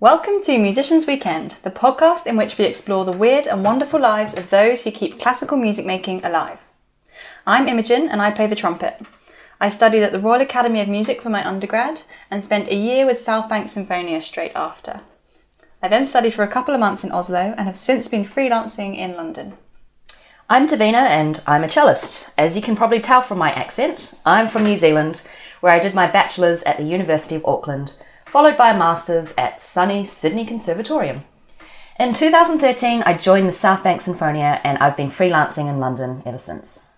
Welcome to Musicians Weekend, the podcast in which we explore the weird and wonderful lives of those who keep classical music making alive. I'm Imogen and I play the trumpet. I studied at the Royal Academy of Music for my undergrad and spent a year with South Bank Sinfonia straight after. I then studied for a couple of months in Oslo and have since been freelancing in London. I'm Davina and I'm a cellist. As you can probably tell from my accent, I'm from New Zealand, where I did my bachelor's at the University of Auckland, followed by a master's at sunny Sydney Conservatorium. In 2013, I joined the South Bank Sinfonia and I've been freelancing in London ever since.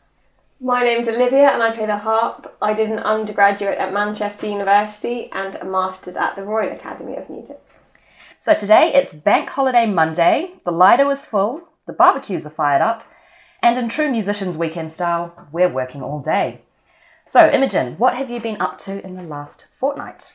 My name's Olivia and I play the harp. I did an undergraduate at Manchester University and a master's at the Royal Academy of Music. So today it's Bank Holiday Monday, the Lido is full, the barbecues are fired up, and in true musicians weekend style, we're working all day. So, Imogen, what have you been up to in the last fortnight?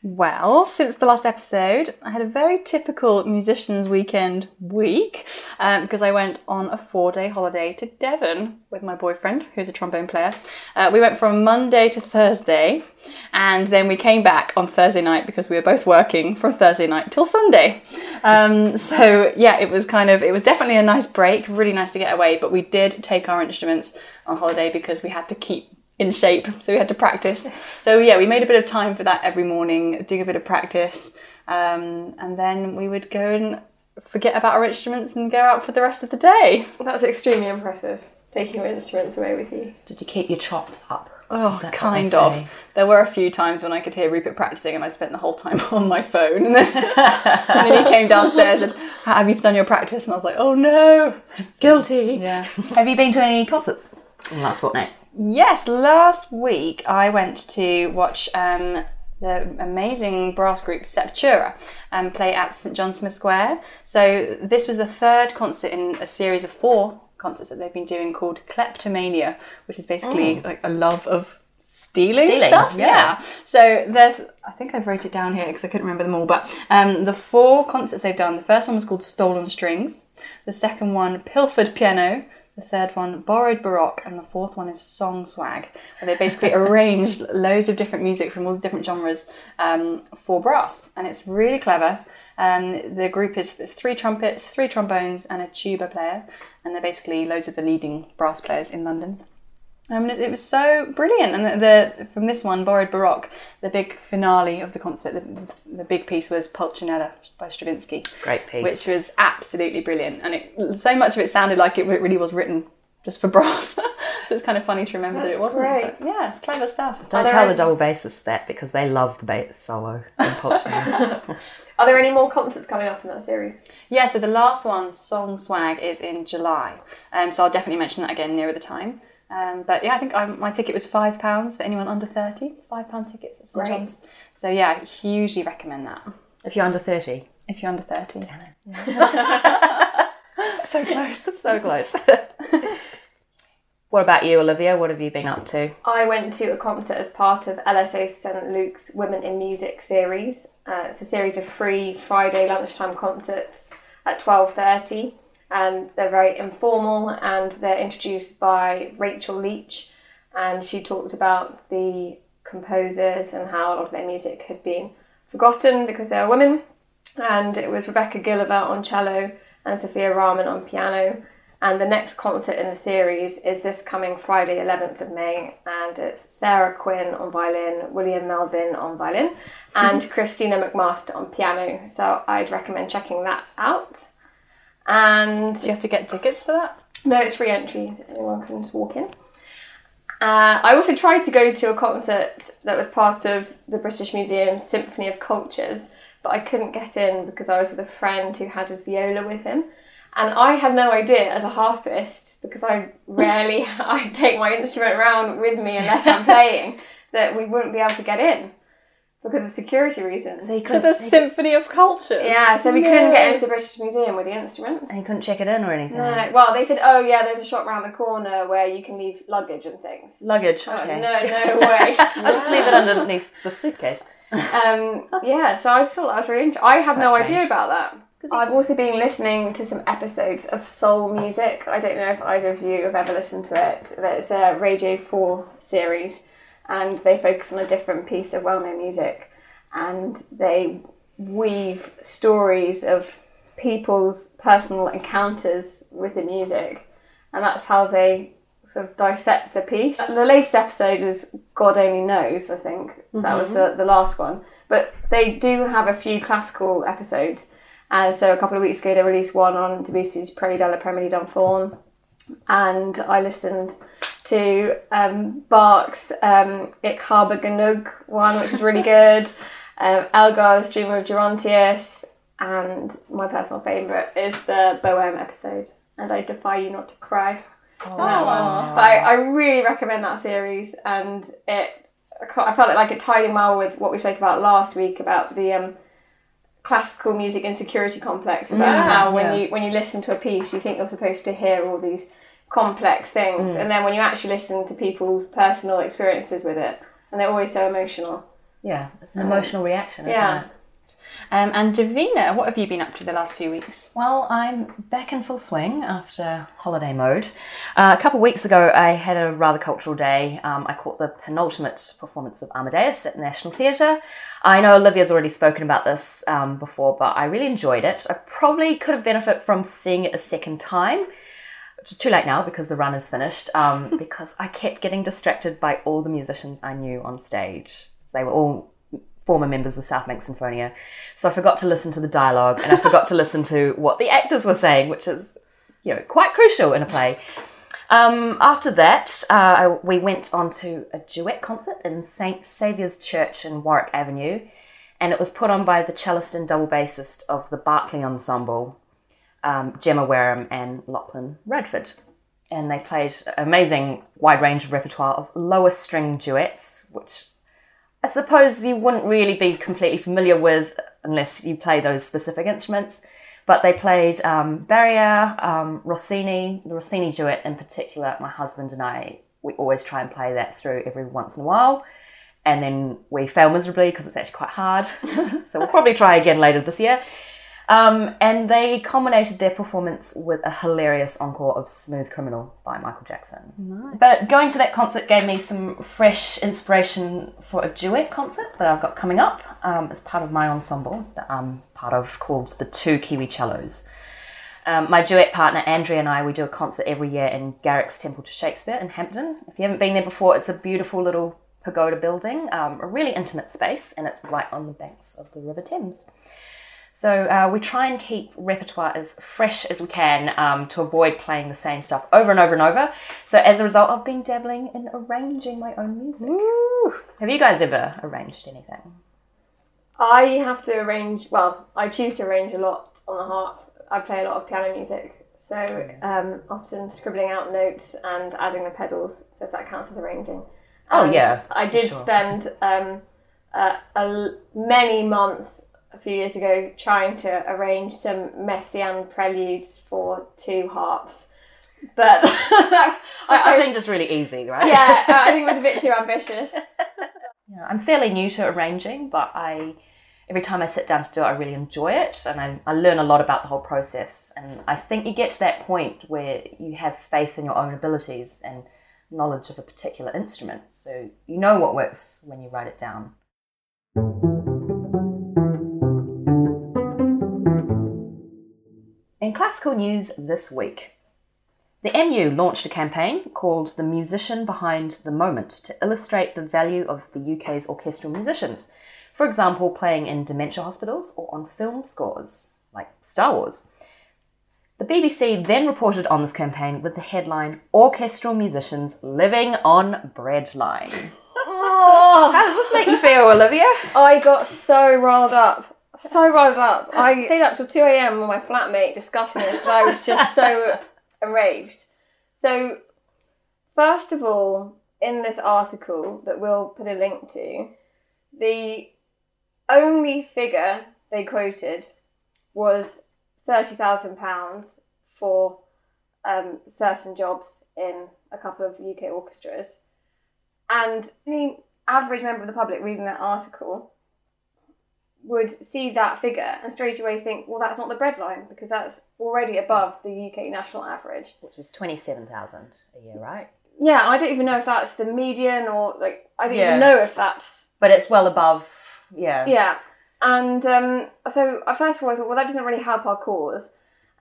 Well, since the last episode, I had a very typical musicians' weekend week um, because I went on a four day holiday to Devon with my boyfriend, who's a trombone player. Uh, we went from Monday to Thursday, and then we came back on Thursday night because we were both working from Thursday night till Sunday. Um, so, yeah, it was kind of, it was definitely a nice break, really nice to get away, but we did take our instruments on holiday because we had to keep in shape, so we had to practice. So yeah, we made a bit of time for that every morning, doing a bit of practice, um, and then we would go and forget about our instruments and go out for the rest of the day. That's extremely impressive, taking your instruments away with you. Did you keep your chops up? Oh, Is kind of. There were a few times when I could hear Rupert practicing, and I spent the whole time on my phone. And then, and then he came downstairs and, "Have you done your practice?" And I was like, "Oh no, Guilty. yeah." Have you been to any concerts in the last fortnight? Yes, last week I went to watch um, the amazing brass group Septura um, play at St John Smith Square. So this was the third concert in a series of four concerts that they've been doing called Kleptomania, which is basically like a love of stealing, Stealing, stuff. yeah. Yeah. So there's, I think I've wrote it down here because I couldn't remember them all. But um, the four concerts they've done, the first one was called Stolen Strings. The second one, Pilfered Piano. The third one, Borrowed Baroque, and the fourth one is Song Swag, where they basically arranged loads of different music from all the different genres um, for brass, and it's really clever. Um, the group is three trumpets, three trombones, and a tuba player, and they're basically loads of the leading brass players in London. I mean, it, it was so brilliant, and the, the from this one, Borrowed Baroque, the big finale of the concert, the, the big piece was Pulcinella by Stravinsky Great piece. which was absolutely brilliant. And it, so much of it sounded like it really was written just for brass. so it's kind of funny to remember that it wasn't. great. But yeah, it's clever stuff. Don't Are there tell the double bassists that because they love the bass solo in Pulcinella. Are there any more concerts coming up in that series? Yeah, so the last one, Song Swag, is in July. Um, so I'll definitely mention that again nearer the time. Um, but yeah, I think I, my ticket was five pounds for anyone under thirty. Five pound tickets at St Great. John's. So yeah, I hugely recommend that if you're under 30. if you're under thirty. So close. so close. what about you, Olivia? What have you been up to? I went to a concert as part of LSO St Luke's Women in Music series. Uh, it's a series of free Friday lunchtime concerts at twelve thirty, and they're very informal and they're introduced by Rachel Leach, and she talked about the composers and how a lot of their music had been forgotten because they were women. And it was Rebecca Gilliver on cello and Sophia Rahman on piano. And the next concert in the series is this coming Friday, 11th of May, and it's Sarah Quinn on violin, William Melvin on violin, and Christina McMaster on piano. So I'd recommend checking that out. And Do you have to get tickets for that? no, it's free entry. Anyone can just walk in. Uh, I also tried to go to a concert that was part of the British Museum's Symphony of Cultures, but I couldn't get in because I was with a friend who had his viola with him. And I had no idea as a harpist, because I rarely I take my instrument around with me unless I'm playing, that we wouldn't be able to get in because of security reasons. So you To couldn't, the Symphony of Cultures. yeah, so we couldn't get into the British Museum with the instrument. and he couldn't check it in or anything? No, well, they said, oh yeah, there's a shop round the corner where you can leave luggage and things. Luggage, Oh, okay. no, no way. I'll just leave it underneath the suitcase. um, yeah, so I just thought that was really interesting. I have no That's idea about that. I've also been listening to some episodes of soul music. I don't know if either of you have ever listened to it. It's a Radio 4 series, and they focus on a different piece of well known music. And they weave stories of people's personal encounters with the music, and that's how they sort of dissect the piece. The latest episode is God Only Knows, I think. That was the, mm-hmm. the last one. But they do have a few classical episodes. And so a couple of weeks ago, they released one on Debussy's Prelude à l'après-midi d'un faune. And I listened to um, Bach's um, Ich habe genug one, which is really good. Um, Elgar's Dream of Gerontius. And my personal favourite is the Bohème episode. And I defy you not to cry on that one. But I, I really recommend that series, and it I felt like it tied in well with what we spoke about last week about the um, classical music insecurity complex. About Yeah, how when yeah. you when you listen to a piece, you think you're supposed to hear all these complex things, and then when you actually listen to people's personal experiences with it, and they're always so emotional. Yeah, it's an emotional reaction, isn't Yeah. it? Um, and Davina, what have you been up to the last two weeks? Well, I'm back in full swing after holiday mode. Uh, a couple of weeks ago, I had a rather cultural day. Um, I caught the penultimate performance of Amadeus at the National Theatre. I know Olivia's already spoken about this um, before, but I really enjoyed it. I probably could have benefited from seeing it a second time, which is too late now because the run is finished, um, because I kept getting distracted by all the musicians I knew on stage. They were all former members of South Bank Sinfonia. So I forgot to listen to the dialogue and I forgot to listen to what the actors were saying, which is, you know, quite crucial in a play. Um, after that, uh, we went on to a duet concert in St. Saviour's Church in Warwick Avenue, and it was put on by the cellist and double bassist of the Berkeley Ensemble, um, Gemma Wareham and Lachlan Radford. And they played an amazing wide range of repertoire of lower string duets, which I suppose you wouldn't really be completely familiar with unless you play those specific instruments. But they played um, Barrière, um, Rossini, the Rossini duet in particular. My husband and I, we always try and play that through every once in a while. And then we fail miserably because it's actually quite hard. so we'll probably try again later this year. Um, and they culminated their performance with a hilarious encore of Smooth Criminal by Michael Jackson. But going to that concert gave me some fresh inspiration for a duet concert that I've got coming up um, as part of my ensemble that I'm part of called the Two Kiwi Cellos. Um, my duet partner Andrea and I, we do a concert every year in Garrick's Temple to Shakespeare in Hampton. If you haven't been there before, it's a beautiful little pagoda building, um, a really intimate space, and it's right on the banks of the River Thames. So uh, we try and keep repertoire as fresh as we can um, to avoid playing the same stuff over and over and over. So as a result, I've been dabbling in arranging my own music. Have you guys ever arranged anything? I have to arrange. Well, I choose to arrange a lot on the harp. I play a lot of piano music, so um, often scribbling out notes and adding the pedals. So if that counts as arranging. Oh, yeah, I did sure. spend um, uh, a many months a few years ago trying to arrange some Messiaen preludes for two harps, but So I- I- something just really easy, right? yeah, I think it was a bit too ambitious. Yeah, I'm fairly new to arranging, but I every time I sit down to do it, I really enjoy it, and I, I learn a lot about the whole process. And I think you get to that point where you have faith in your own abilities and knowledge of a particular instrument, so you know what works when you write it down. In classical news this week, the MU launched a campaign called The Musician Behind the Moment to illustrate the value of the UK's orchestral musicians. For example, playing in dementia hospitals or on film scores, like Star Wars. The BBC then reported on this campaign with the headline Orchestral Musicians Living on Breadline. Oh. How does this make you feel, Olivia? I got so riled up. So riled up. I stayed up till 2 a.m. with my flatmate discussing this because I was just so enraged. So, first of all, in this article that we'll put a link to, the only figure they quoted was £30,000 for um, certain jobs in a couple of UK orchestras. And the average member of the public reading that article would see that figure and straight away think, well, that's not the breadline because that's already above the UK national average. Which is 27,000 a year, right? Yeah, I don't even know if that's the median or like I don't Yeah. even know if that's But it's well above, yeah. yeah. And um, so I first of all I thought, well, that doesn't really help our cause.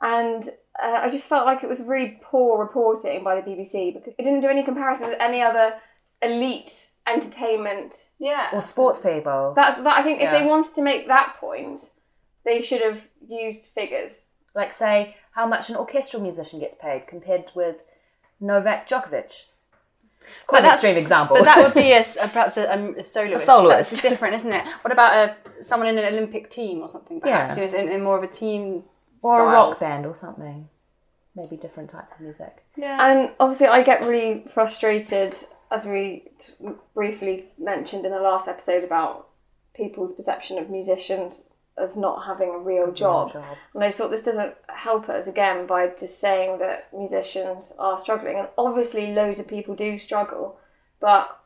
And uh, I just felt like it was really poor reporting by the BBC because it didn't do any comparison with any other elite entertainment. Yeah. Or sports people. That's that. I think if Yeah. they wanted to make that point, they should have used figures. like, say, how much an orchestral musician gets paid compared with Novak Djokovic. Quite an that's- extreme example. But that would be a, s- a- perhaps a, um, a soloist. A soloist. That's different, isn't it? What about a someone in an Olympic team or something? Perhaps Yeah. you know, in, in more of a team or a style. rock band or something. Maybe different types of music. Yeah. And obviously, I get really frustrated, as we t- briefly mentioned in the last episode, about people's perception of musicians as not having a real job. job. And I thought this doesn't help us again by just saying that musicians are struggling. And obviously, loads of people do struggle, but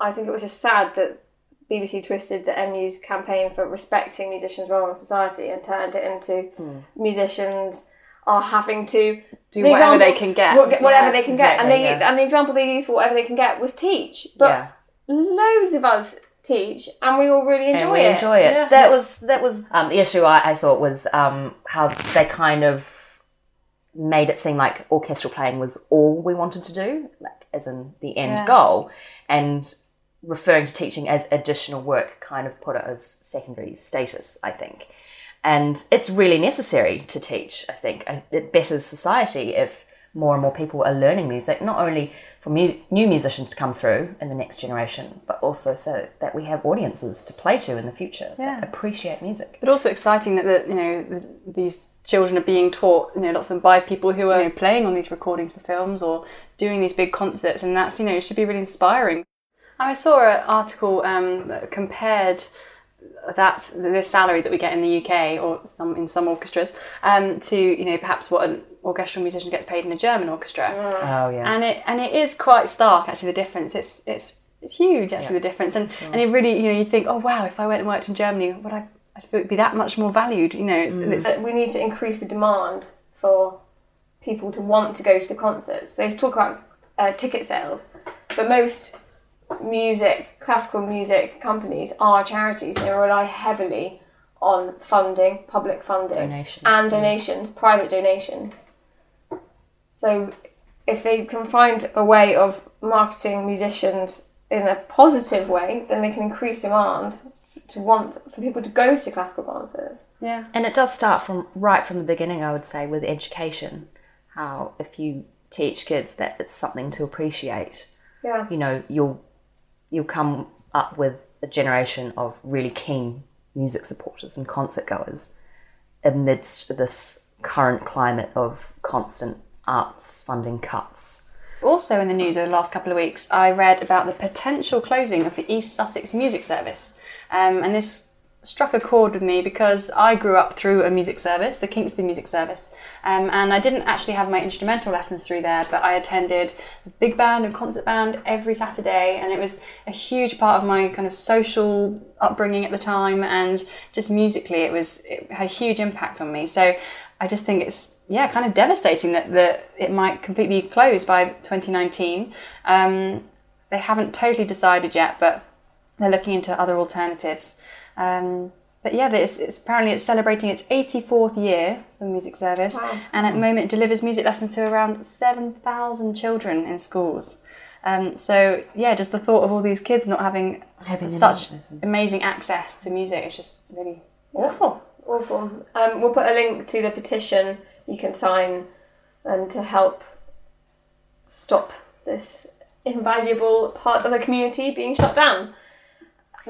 I think it was just sad that BBC twisted the MU's campaign for respecting musicians' role in society and turned it into hmm. musicians are having to Do the whatever they can get. wha- whatever Yeah, they can get, and they yeah. and the example they used for whatever they can get was teach. But yeah. loads of us teach, and we all really enjoy and we it. enjoy it. That was that was um, the issue. I, I thought was um, how they kind of made it seem like orchestral playing was all we wanted to do, like as in the end goal, and referring to teaching as additional work kind of put it as secondary status. I think, and it's really necessary to teach. I think it betters society if more and more people are learning music, not only for mu- new musicians to come through in the next generation, but also so that we have audiences to play to in the future Yeah. that appreciate music. But also exciting that, that you know th- these children are being taught, you know, lots of them by people who are you know, playing on these recordings for films or doing these big concerts, and that's you know it should be really inspiring. I saw an article um, that compared that this salary that we get in the UK or some in some orchestras um, to you know perhaps what an orchestral musician gets paid in a German orchestra. Oh yeah. and it and it is quite stark actually the difference. It's it's it's huge actually the difference. And and it really you know you think oh wow if I went and worked in Germany would I I'd be that much more valued you know? And it's, we need to increase the demand for people to want to go to the concerts. They talk about uh, ticket sales, but most music, classical music companies are charities. They rely heavily on funding, public funding, Donations, and yeah. donations, private donations. So, if they can find a way of marketing musicians in a positive way, then they can increase demand to want for people to go to classical concerts. yeah And it does start from right from the beginning, I would say, with education. How if you teach kids that it's something to appreciate, Yeah. you know, you'll you'll come up with a generation of really keen music supporters and concert goers amidst this current climate of constant arts funding cuts. also in the news over the last couple of weeks I read about the potential closing of the East Sussex Music Service um, and this struck a chord with me because I grew up through a music service, the Kingston Music Service, um, and I didn't actually have my instrumental lessons through there, but I attended big band and concert band every Saturday, and it was a huge part of my kind of social upbringing at the time, and just musically, it was it had a huge impact on me. So I just think it's yeah, kind of devastating that that it might completely close by 2019. Um, they haven't totally decided yet, but they're looking into other alternatives. Um, but yeah, it's, it's apparently it's celebrating its 84th year the music service, Wow. and at the moment it delivers music lessons to around 7,000 children in schools. Um, so yeah, just the thought of all these kids not having Having such amazing access to music is just really Awful. Awful. Um, we'll put a link to the petition you can sign and to help stop this invaluable part of the community being shut down.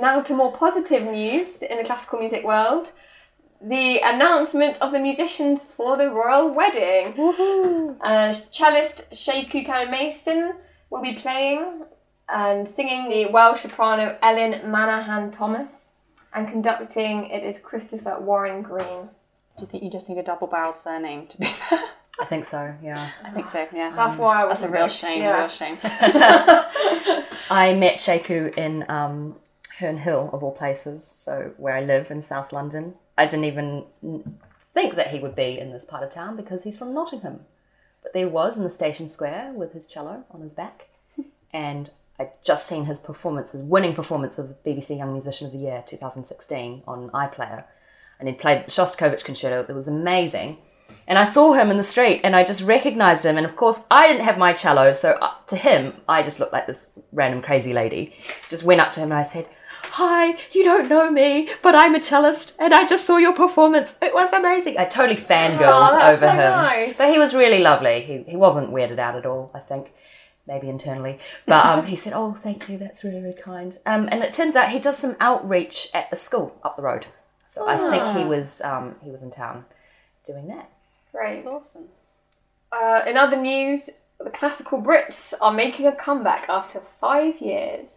Now to more positive news in the classical music world. The announcement of the musicians for the royal wedding. Uh, cellist Sheku Kanneh-Mason will be playing and singing the Welsh soprano Elin Manahan Thomas and conducting it is Christopher Warren Green. Do you think you just need a double-barreled surname to be there? I think so, yeah. I think so. Yeah, That's why I was that's a real shame. Yeah. Real shame. I met Sheku in um, Herne Hill, of all places, so where I live in South London. I didn't even think that he would be in this part of town because he's from Nottingham. But there he was in the station square with his cello on his back. And I'd just seen his performance, his winning performance of BBC Young Musician of the Year 2016 on iPlayer. And he'd played Shostakovich Concerto. It was amazing. And I saw him in the street and I just recognized him. And of course, I didn't have my cello. So uh, to him, I just looked like this random crazy lady. Just went up to him and I said, Hi, you don't know me, but I'm a cellist and I just saw your performance. It was amazing. I totally fangirled Oh, that's over so him. nice. But he was really lovely. He, he wasn't weirded out at all, I think. Maybe internally. But um, he said, Oh, thank you. That's really, really kind. Um, and it turns out he does some outreach at the school up the road. So I think he was um, he was in town doing that. Great. Awesome. Uh, in other news, the classical Brits are making a comeback after five years.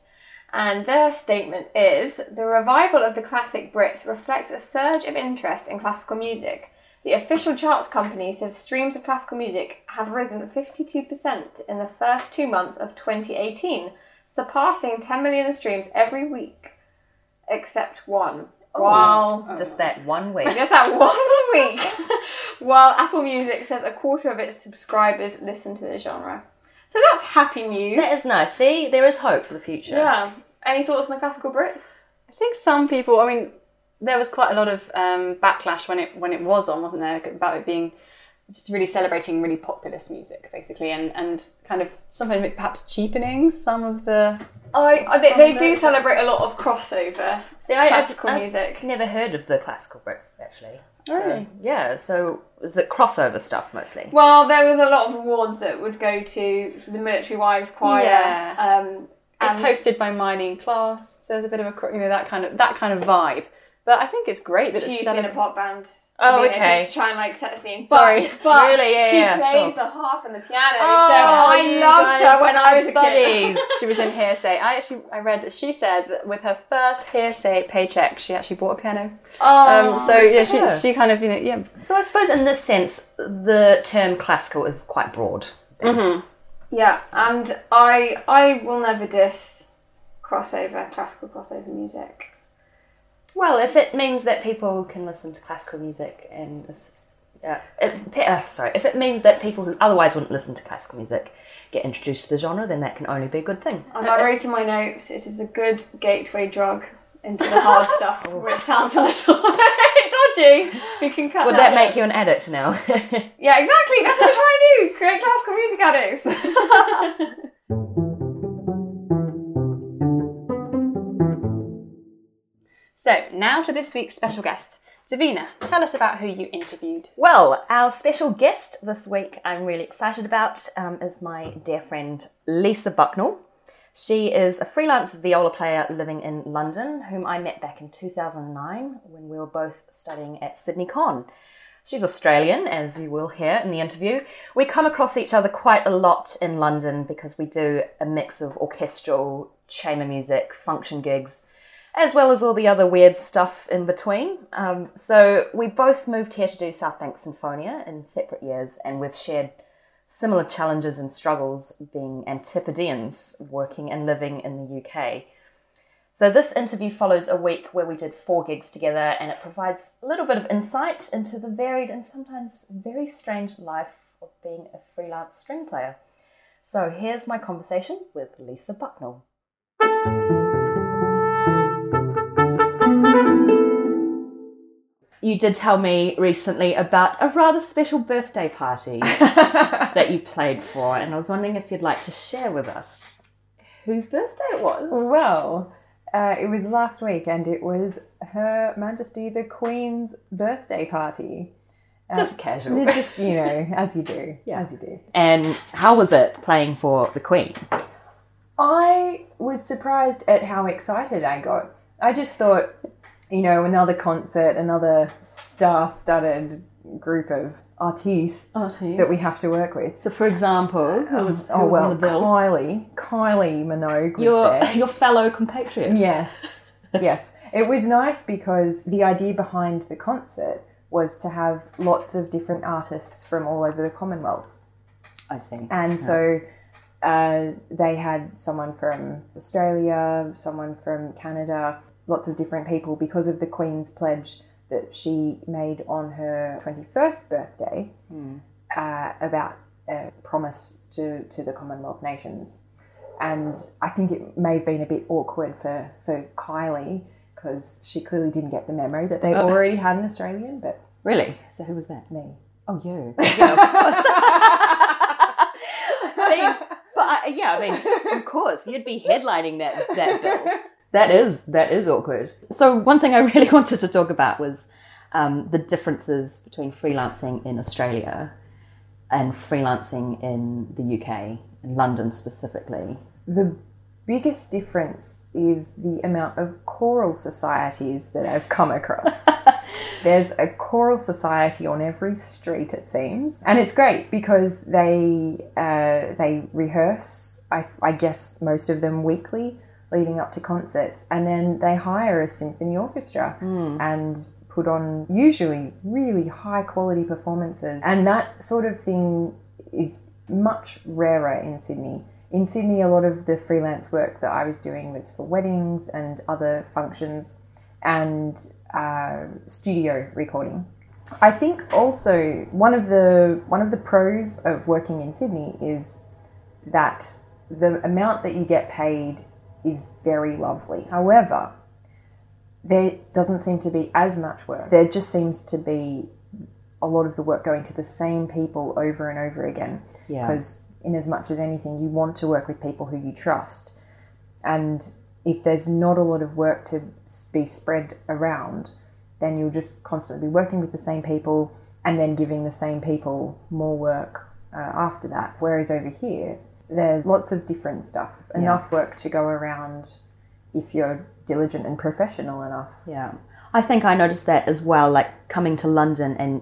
And their statement is the revival of the classic Brits reflects a surge of interest in classical music. The official charts company says streams of classical music have risen 52% in the first two months of 2018, surpassing 10 million streams every week, except one. Oh, While Just that one week. just that one week. While Apple Music says a quarter of its subscribers listen to the genre. So that's happy news. That is nice. See, there is hope for the future. yeah. Any thoughts on the classical Brits? I think some people. I mean, there was quite a lot of um, backlash when it when it was on, wasn't there, about it being just really celebrating really populist music, basically, and and kind of sometimes perhaps cheapening some of the. I, I they, they do celebrate a lot of crossover See, I, classical I, music. I've never heard of the classical Brits actually. So, Really? yeah. So was it crossover stuff mostly? Well, there was a lot of awards that would go to the Military Wives Choir. Yeah. Um, It's hosted by Myleene Klass, so there's a bit of a you know that kind of that kind of vibe. But I think it's great that She it's used in a pop band. Oh, you know, okay. Just try and like set a scene. Sorry. But, but Really? Yeah, she yeah, plays sure. the harp and the piano. Oh, so I loved her when I was a are kid. buddies. she was in hearsay. I actually I read she said that with her first hearsay paycheck, she actually bought a piano. Oh, Um, so yeah, she her. she kind of you know yeah So I suppose in this sense, the term classical is quite broad. Mm-hmm. Yeah, and I I will never diss crossover, classical crossover music. Well, if it means that people can listen to classical music and uh, it, uh, sorry, if it means that people who otherwise wouldn't listen to classical music get introduced to the genre, then that can only be a good thing. And I wrote in my notes, it is a good gateway drug into the hard stuff, which sounds a little dodgy. We can cut Would that make you an addict now? Yeah, exactly. That's what we're trying to do. Create classical music addicts. So now to this week's special guest, Davina. Tell us about who you interviewed. Well, our special guest this week, I'm really excited about, um, is my dear friend Lisa Bucknell. She is a freelance viola player living in London, whom I met back in 2009 when we were both studying at Sydney Con. She's Australian, as you will hear in the interview. We come across each other quite a lot in London because we do a mix of orchestral, chamber music, function gigs, as well as all the other weird stuff in between. Um, so we both moved here to do South Bank Sinfonia in separate years, and we've shared similar challenges and struggles being Antipodeans working and living in the UK. So this interview follows a week where we did four gigs together, and it provides a little bit of insight into the varied and sometimes very strange life of being a freelance string player. So here's my conversation with Lisa Bucknell. You did tell me recently about a rather special birthday party that you played for, and I was wondering if you'd like to share with us whose birthday it was. Well, uh, it was last week, and it was Her Majesty the Queen's birthday party. Uh, Just casual. Just you know, as you do, Yeah. as you do. And how was it playing for the Queen? I was surprised at how excited I got. I just thought, you know, another concert, another star-studded group of artistes, Artistes. that we have to work with. So, for example, who was, who oh was well, on the bill? Kylie, Kylie Minogue was Your there. your fellow compatriot. Yes, yes. It was nice because the idea behind the concert was to have lots of different artists from all over the Commonwealth. I see. And so uh, they had someone from Australia, someone from Canada, lots of different people because of the Queen's pledge that she made on her 21st birthday uh, about a promise to, to the Commonwealth nations. and I think it may have been a bit awkward for, for Kylie because she clearly didn't get the memo that they Oh. already had an Australian, but Really? So who was that? me. Oh, you. Yeah, of course. I mean, but I, yeah, I mean, of course, you'd be headlining that that bill. That is that is awkward. So one thing I really wanted to talk about was um, the differences between freelancing in Australia and freelancing in the UK, in London specifically. The biggest difference is the amount of choral societies that I've come across. There's a choral society on every street, it seems, and it's great because they uh, they rehearse. I, I guess most of them weekly, leading up to concerts, and then they hire a symphony orchestra and put on usually really high quality performances, and that sort of thing is much rarer in Sydney. In Sydney, a lot of the freelance work that I was doing was for weddings and other functions and uh, studio recording. I think also one of the one of the pros of working in Sydney is that the amount that you get paid is very lovely. However, there doesn't seem to be as much work. There just seems to be a lot of the work going to the same people over and over again Yeah. because in as much as anything you want to work with people who you trust and if there's not a lot of work to be spread around then you'll just constantly be working with the same people and then giving the same people more work uh, after that whereas over here there's lots of different stuff enough work to go around if you're diligent and professional enough Yeah. I think I noticed that as well, like coming to London and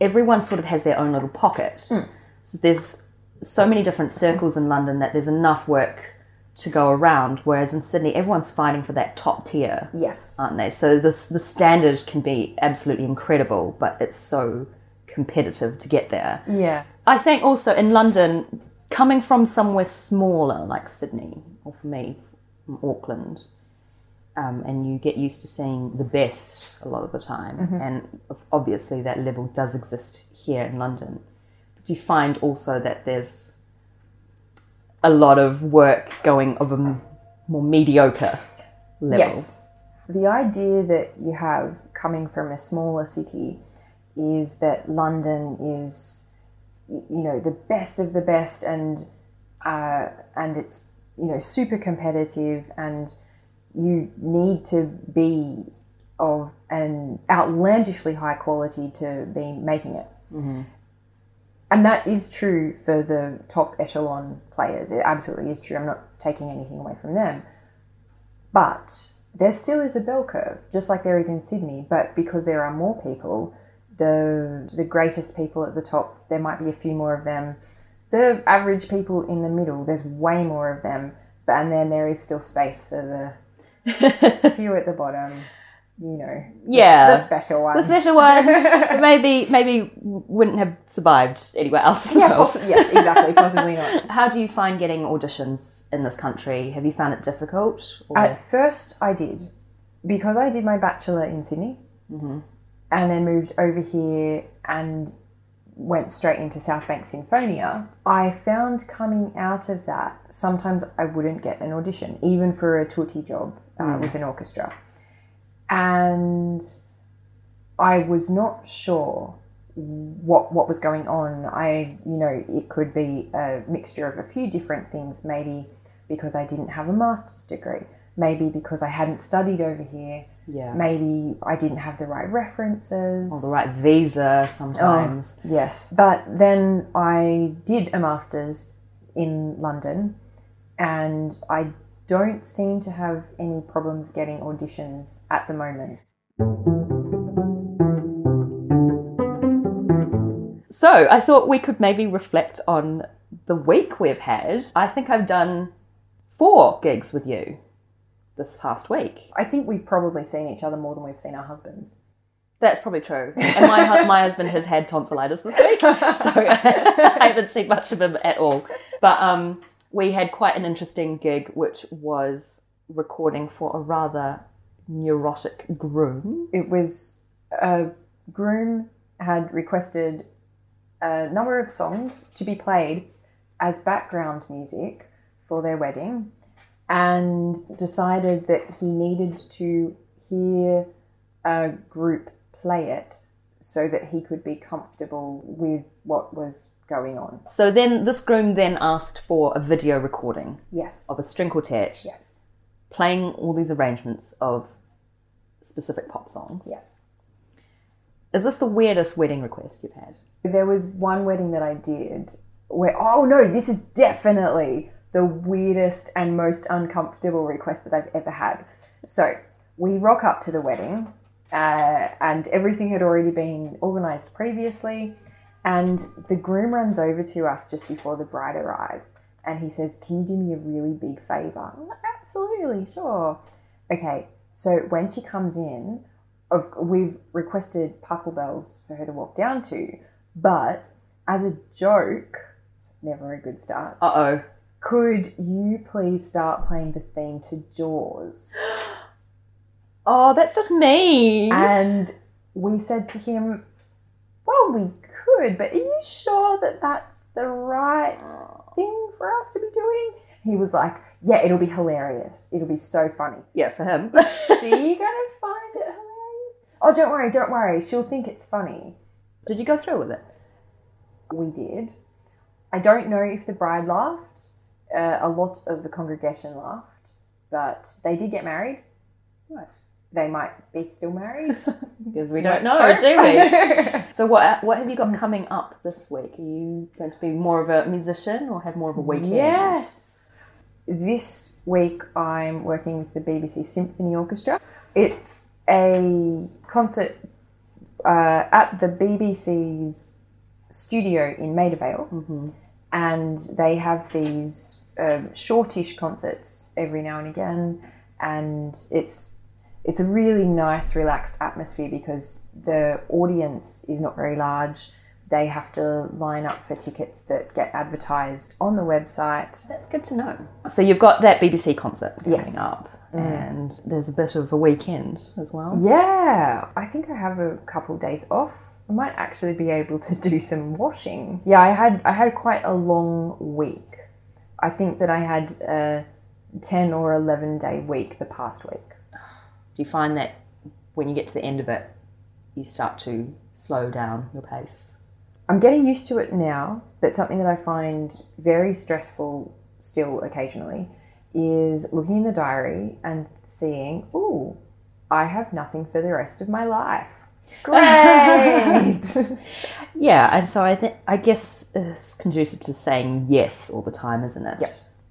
everyone sort of has their own little pocket. Hmm. So there's so many different circles in London that there's enough work to go around, whereas in Sydney everyone's fighting for that top tier, yes aren't they? So this the standard can be absolutely incredible, but it's so competitive to get there. yeah I think also in London, coming from somewhere smaller like Sydney, or for me, from Auckland, um, and you get used to seeing the best a lot of the time, and obviously that level does exist here in London. But you find also that there's a lot of work going of a more mediocre level. Yes. The idea that you have coming from a smaller city is that London is, you know, the best of the best, and uh, and it's you know super competitive, and you need to be of an outlandishly high quality to be making it. And that is true for the top echelon players. It absolutely is true. I'm not taking anything away from them. But there still is a bell curve, just like there is in Sydney. But because there are more people, the the greatest people at the top, there might be a few more of them. The average people in the middle, there's way more of them. But and then there is still space for the few at the bottom. You know, Yeah. the special ones. The special ones maybe maybe wouldn't have survived anywhere else. In the yeah, possibly. Yes, exactly. Possibly not. How do you find getting auditions in this country? Have you found it difficult? Or... At first, I did because I did my bachelor in Sydney, mm-hmm. And then moved over here and went straight into South Bank Sinfonia. I found coming out of that sometimes I wouldn't get an audition, even for a tutti job uh, with an orchestra, and I was not sure what what was going on. I you know it could be a mixture of a few different things. Maybe because I didn't have a master's degree. Maybe because I hadn't studied over here. yeah, Maybe I didn't have the right references. or the right visa sometimes. Oh, Yes. But then I did a master's in London and I don't seem to have any problems getting auditions at the moment. So I thought we could maybe reflect on the week we've had. I think I've done four gigs with you this past week. I think we've probably seen each other more than we've seen our husbands. That's probably true. And my my husband has had tonsillitis this week, so I haven't seen much of him at all. But um, we had quite an interesting gig, which was recording for a rather neurotic groom. It was a groom had requested a number of songs to be played as background music for their wedding and decided that he needed to hear a group play it so that he could be comfortable with what was going on. So then this groom then asked for a video recording Yes. of a string quartet Yes. playing all these arrangements of specific pop songs. Yes. Is this the weirdest wedding request you've had? There was one wedding that I did where, oh no, this is definitely the weirdest and most uncomfortable request that I've ever had. So we rock up to the wedding, uh, and everything had already been organized previously. And the groom runs over to us just before the bride arrives, and he says, "Can you do me a really big favor?" I'm like, Absolutely, sure. Okay, so when she comes in, we've requested Pachelbel's for her to walk down to, but as a joke, it's never a good start. Uh oh. Could you please start playing the theme to Jaws? Oh, that's just me. And we said to him, Well, we could, but are you sure that that's the right thing for us to be doing? He was like, Yeah, it'll be hilarious. It'll be so funny. yeah, for him. Is she gonna find it hilarious? Oh, don't worry, don't worry. She'll think it's funny. Did you go through with it? We did. I don't know if the bride laughed. Uh, a lot of the congregation laughed, but they did get married. Right. They might be still married. Because we don't know, do we? So what what have you got coming up this week? Are you going to be more of a musician or have more of a weekend? Yes. This week I'm working with the BBC Symphony Orchestra. It's a concert uh, at the BBC's studio in Maida Vale, Mm-hmm. And they have these um, shortish concerts every now and again, and it's it's a really nice, relaxed atmosphere because the audience is not very large. They have to line up for tickets that get advertised on the website. That's good to know. So you've got that BBC concert coming Yes. up, and there's a bit of a weekend as well. Yeah, I think I have a couple of days off. I might actually be able to do some washing. Yeah, I had I had quite a long week. I think that I had a ten or eleven day week the past week. Do you find that when you get to the end of it, you start to slow down your pace? I'm getting used to it now, but something that I find very stressful still occasionally is looking in the diary and seeing, ooh, I have nothing for the rest of my life. Great! Yeah, and so I think I guess it's conducive to saying yes all the time, isn't it? Yep.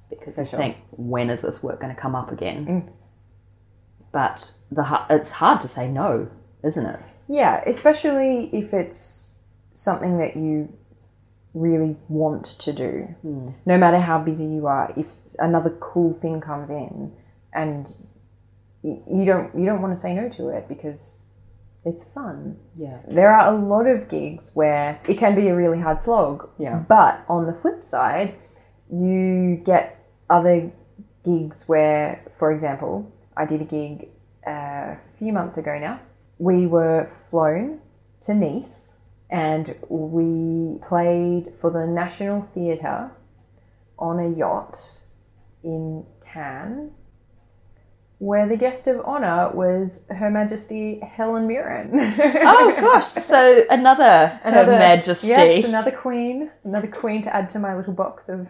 Because you sure. think, when is this work going to come up again? Mm. But the it's hard to say no, isn't it? yeah, especially if it's something that you really want to do. No matter how busy you are, if another cool thing comes in and you don't you don't want to say no to it because it's fun. Yeah. There are a lot of gigs where it can be a really hard slog. Yeah. But on the flip side, you get other gigs where, for example, I did a gig uh, a few months ago now. We were flown to Nice and we played for the National Theatre on a yacht in Cannes, where the guest of honour was Her Majesty Helen Mirren. Oh gosh! So another, Her Majesty. Yes, another queen. Another queen to add to my little box of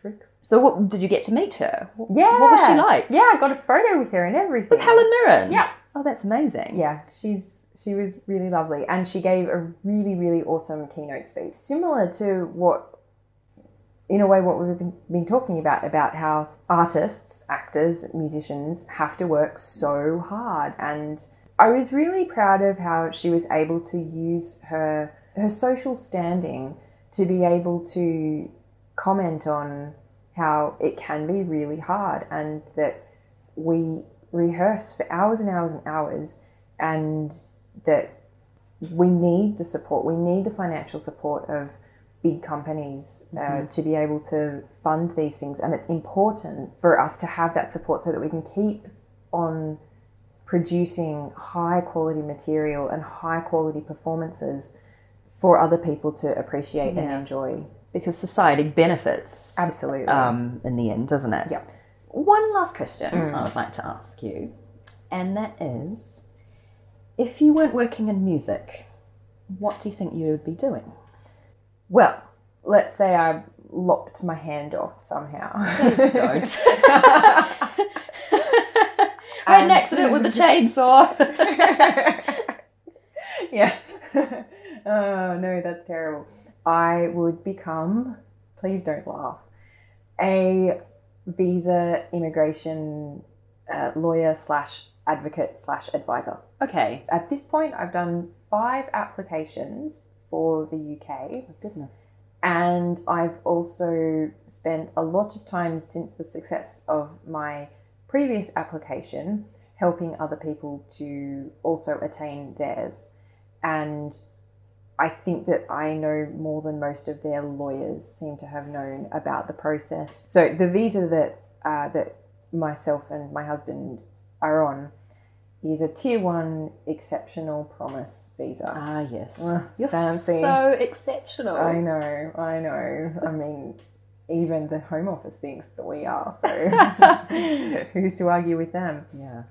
tricks. so what, did you get to meet her? Yeah. What was she like? Yeah, I got a photo with her and everything. With Helen Mirren. Yeah. Oh, that's amazing. Yeah, she's she was really lovely and she gave a really really awesome keynote speech. Similar to what in a way what we've been, been talking about about how artists, actors, musicians have to work so hard. And I was really proud of how she was able to use her her social standing to be able to comment on how it can be really hard and that we rehearse for hours and hours and hours and that we need the support. We need the financial support of big companies uh, to be able to fund these things and it's important for us to have that support so that we can keep on producing high quality material and high quality performances for other people to appreciate and enjoy because society benefits Absolutely. um, in the end, doesn't it? Yep. One last question I would like to ask you, and that is if you weren't working in music, what do you think you would be doing? Well, let's say I lopped my hand off somehow. Please don't. I had an accident with the chainsaw. yeah. oh no, that's terrible. I would become, please don't laugh, a visa immigration uh, lawyer slash advocate slash advisor. okay. At this point, I've done five applications for the UK. Oh, goodness. And I've also spent a lot of time since the success of my previous application helping other people to also attain theirs. And I think that I know more than most of their lawyers seem to have known about the process. So the visa that uh, that myself and my husband are on is a tier one exceptional promise visa. Ah, yes. Ugh, You're fancy. so exceptional. I know, I know. I mean, even the Home Office thinks that we are, so who's to argue with them? Yeah.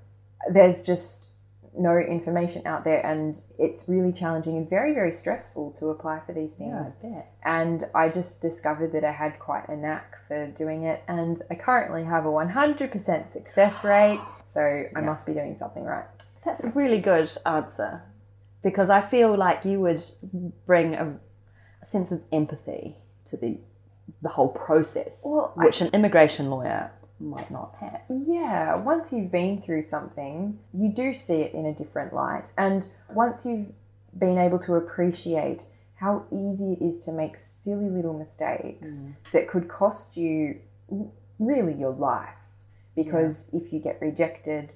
There's just no information out there, and it's really challenging and very, very stressful to apply for these Yeah, things. I bet. And I just discovered that I had quite a knack for doing it, and I currently have a 100% success rate, so I Yeah. must be doing something right. That's a really good answer because I feel like you would bring a, a sense of empathy to the the whole process, Well, I- which an immigration lawyer might not have. Yeah, once you've been through something, you do see it in a different light. And once you've been able to appreciate how easy it is to make silly little mistakes mm. that could cost you really your life. Because if you get rejected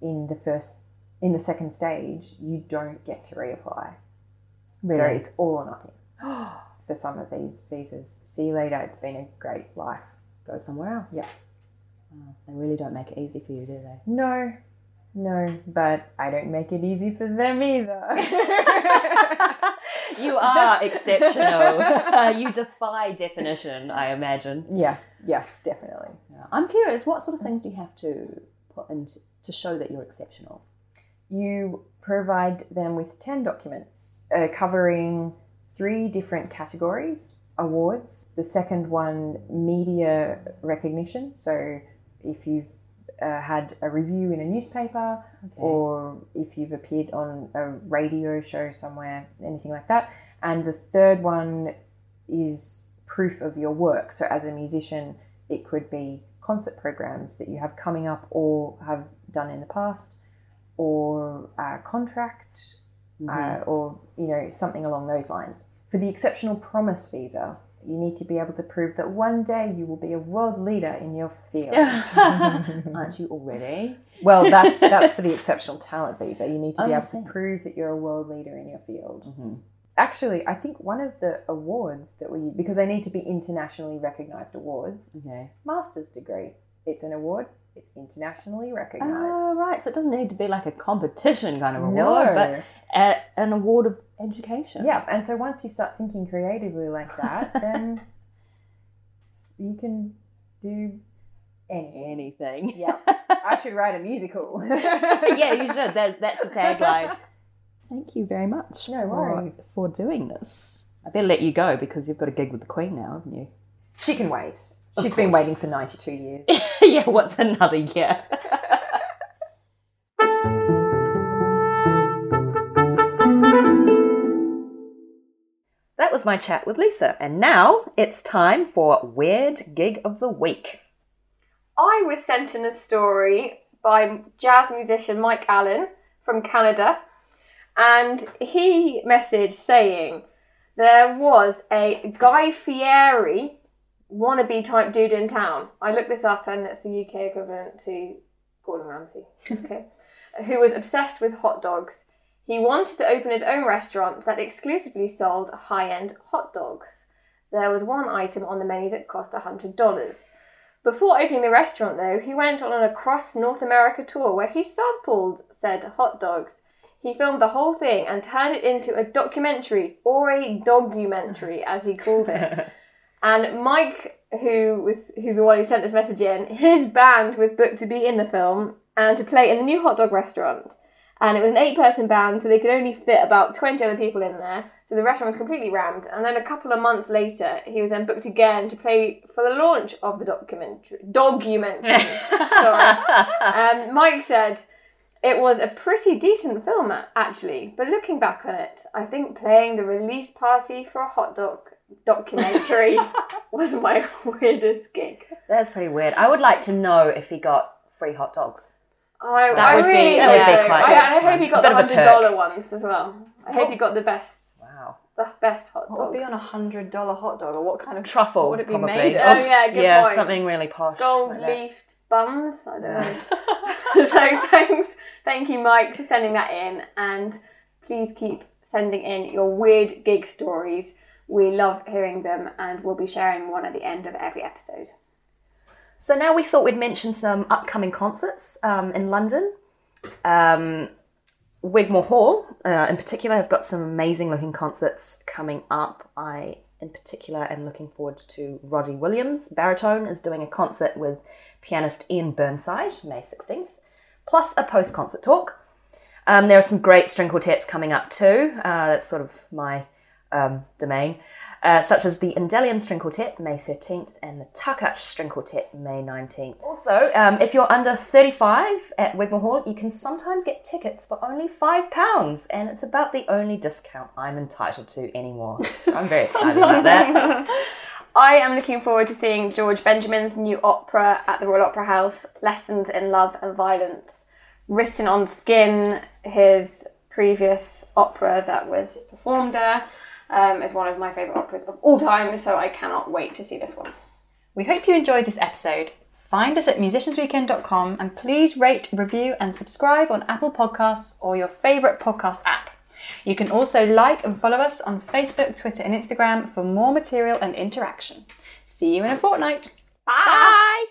in the first, in the second stage, you don't get to reapply. So it's all or nothing for some of these visas. See you later. It's been a great life. Go somewhere else. Yeah. Oh, they really don't make it easy for you, do they? No, no, but I don't make it easy for them either. you are exceptional. you defy definition, I imagine. yeah, yes, definitely. Yeah. I'm curious, what sort of things do you have to put in to, show that you're exceptional? You provide them with 10 documents uh, covering three different categories awards. The second one, media recognition. So if you've uh, had a review in a newspaper, Okay. or if you've appeared on a radio show somewhere, anything like that. And the third one is proof of your work. So, as a musician, it could be concert programs that you have coming up or have done in the past, or a contract, uh, or you know something along those lines. For the exceptional promise visa, you need to be able to prove that one day you will be a world leader in your field. Aren't you already? Well, that's that's for the exceptional talent visa. You need to be Oh, able to prove that you're a world leader in your field. Mm-hmm. Actually, I think one of the awards that we because they need to be internationally recognized awards. Okay. Master's degree, it's an award. It's internationally recognized. Oh, right. So it doesn't need to be like a competition kind of award, no, but a, an award of education. yeah. And so once you start thinking creatively like that, then you can do anything. Anything. Yeah, I should write a musical. yeah, you should. That's, that's the tagline. Thank you very much No for- worries. for doing this. I better let you go because you've got a gig with the Queen now, haven't you? She can wait. Of She's been waiting for 92 years. yeah, what's another year? that was my chat with Lisa, and now it's time for Weird Gig of the Week. I was sent in a story by jazz musician Mike Allen from Canada, and he messaged saying there was a Guy Fieri wannabe type dude in town. I looked this up, and it's the UK equivalent to Gordon Ramsay. Okay, who was obsessed with hot dogs. He wanted to open his own restaurant that exclusively sold high-end hot dogs. There was one item on the menu that cost $100. Before opening the restaurant, though, he went on an across North America tour where he sampled said hot dogs. He filmed the whole thing and turned it into a documentary, or a dogumentary, as he called it. And Mike, who was who's the one who sent this message in, his band was booked to be in the film and to play in the new hot dog restaurant. And it was an eight-person band, so they could only fit about twenty other people in there. So the restaurant was completely rammed. And then a couple of months later, he was then booked again to play for the launch of the documentary. Documentary. Sorry. Um, Mike said it was a pretty decent film, actually. But looking back on it, I think playing the release party for a hot dog documentary was my weirdest gig. That's pretty weird. I would like to know if he got free hot dogs. I, That I would be- really that hope would be quite I. I hope he got the hundred dollar ones as well. I hope he got the best, Wow. the best hot What would be dogs. on a hundred dollar hot dog, or what kind of Truffle, would it be probably. made Oh of? yeah, good yeah, point. something really posh. Gold like that. leafed buns. I don't know. so thanks, thank you, Mike, for sending that in, and please keep sending in your weird gig stories. We love hearing them, and we'll be sharing one at the end of every episode. So now we thought we'd mention some upcoming concerts um, in London. Um, Wigmore Hall, uh, in particular, have got some amazing looking concerts coming up. I, in particular, am looking forward to Roddy Williams, baritone, is doing a concert with pianist Iain Burnside, May 16th, plus a post concert talk. Um, there are some great string quartets coming up too. Uh, that's sort of my um, domain, uh, such as the Endellion String Quartet, May 13th, and the Takács String Quartet, May 19th. Also, um, if you're under 35 at Wigmore Hall, you can sometimes get tickets for only £5, and it's about the only discount I'm entitled to anymore. So I'm very excited about that. I am looking forward to seeing George Benjamin's new opera at the Royal Opera House, Lessons in Love and Violence. Written on skin, his previous opera that was performed there um, is one of my favourite operas of all time, so I cannot wait to see this one. We hope you enjoyed this episode. Find us at musiciansweekend.com and please rate, review, and subscribe on Apple Podcasts or your favourite podcast app. You can also like and follow us on Facebook, Twitter, and Instagram for more material and interaction. See you in a fortnight. Bye!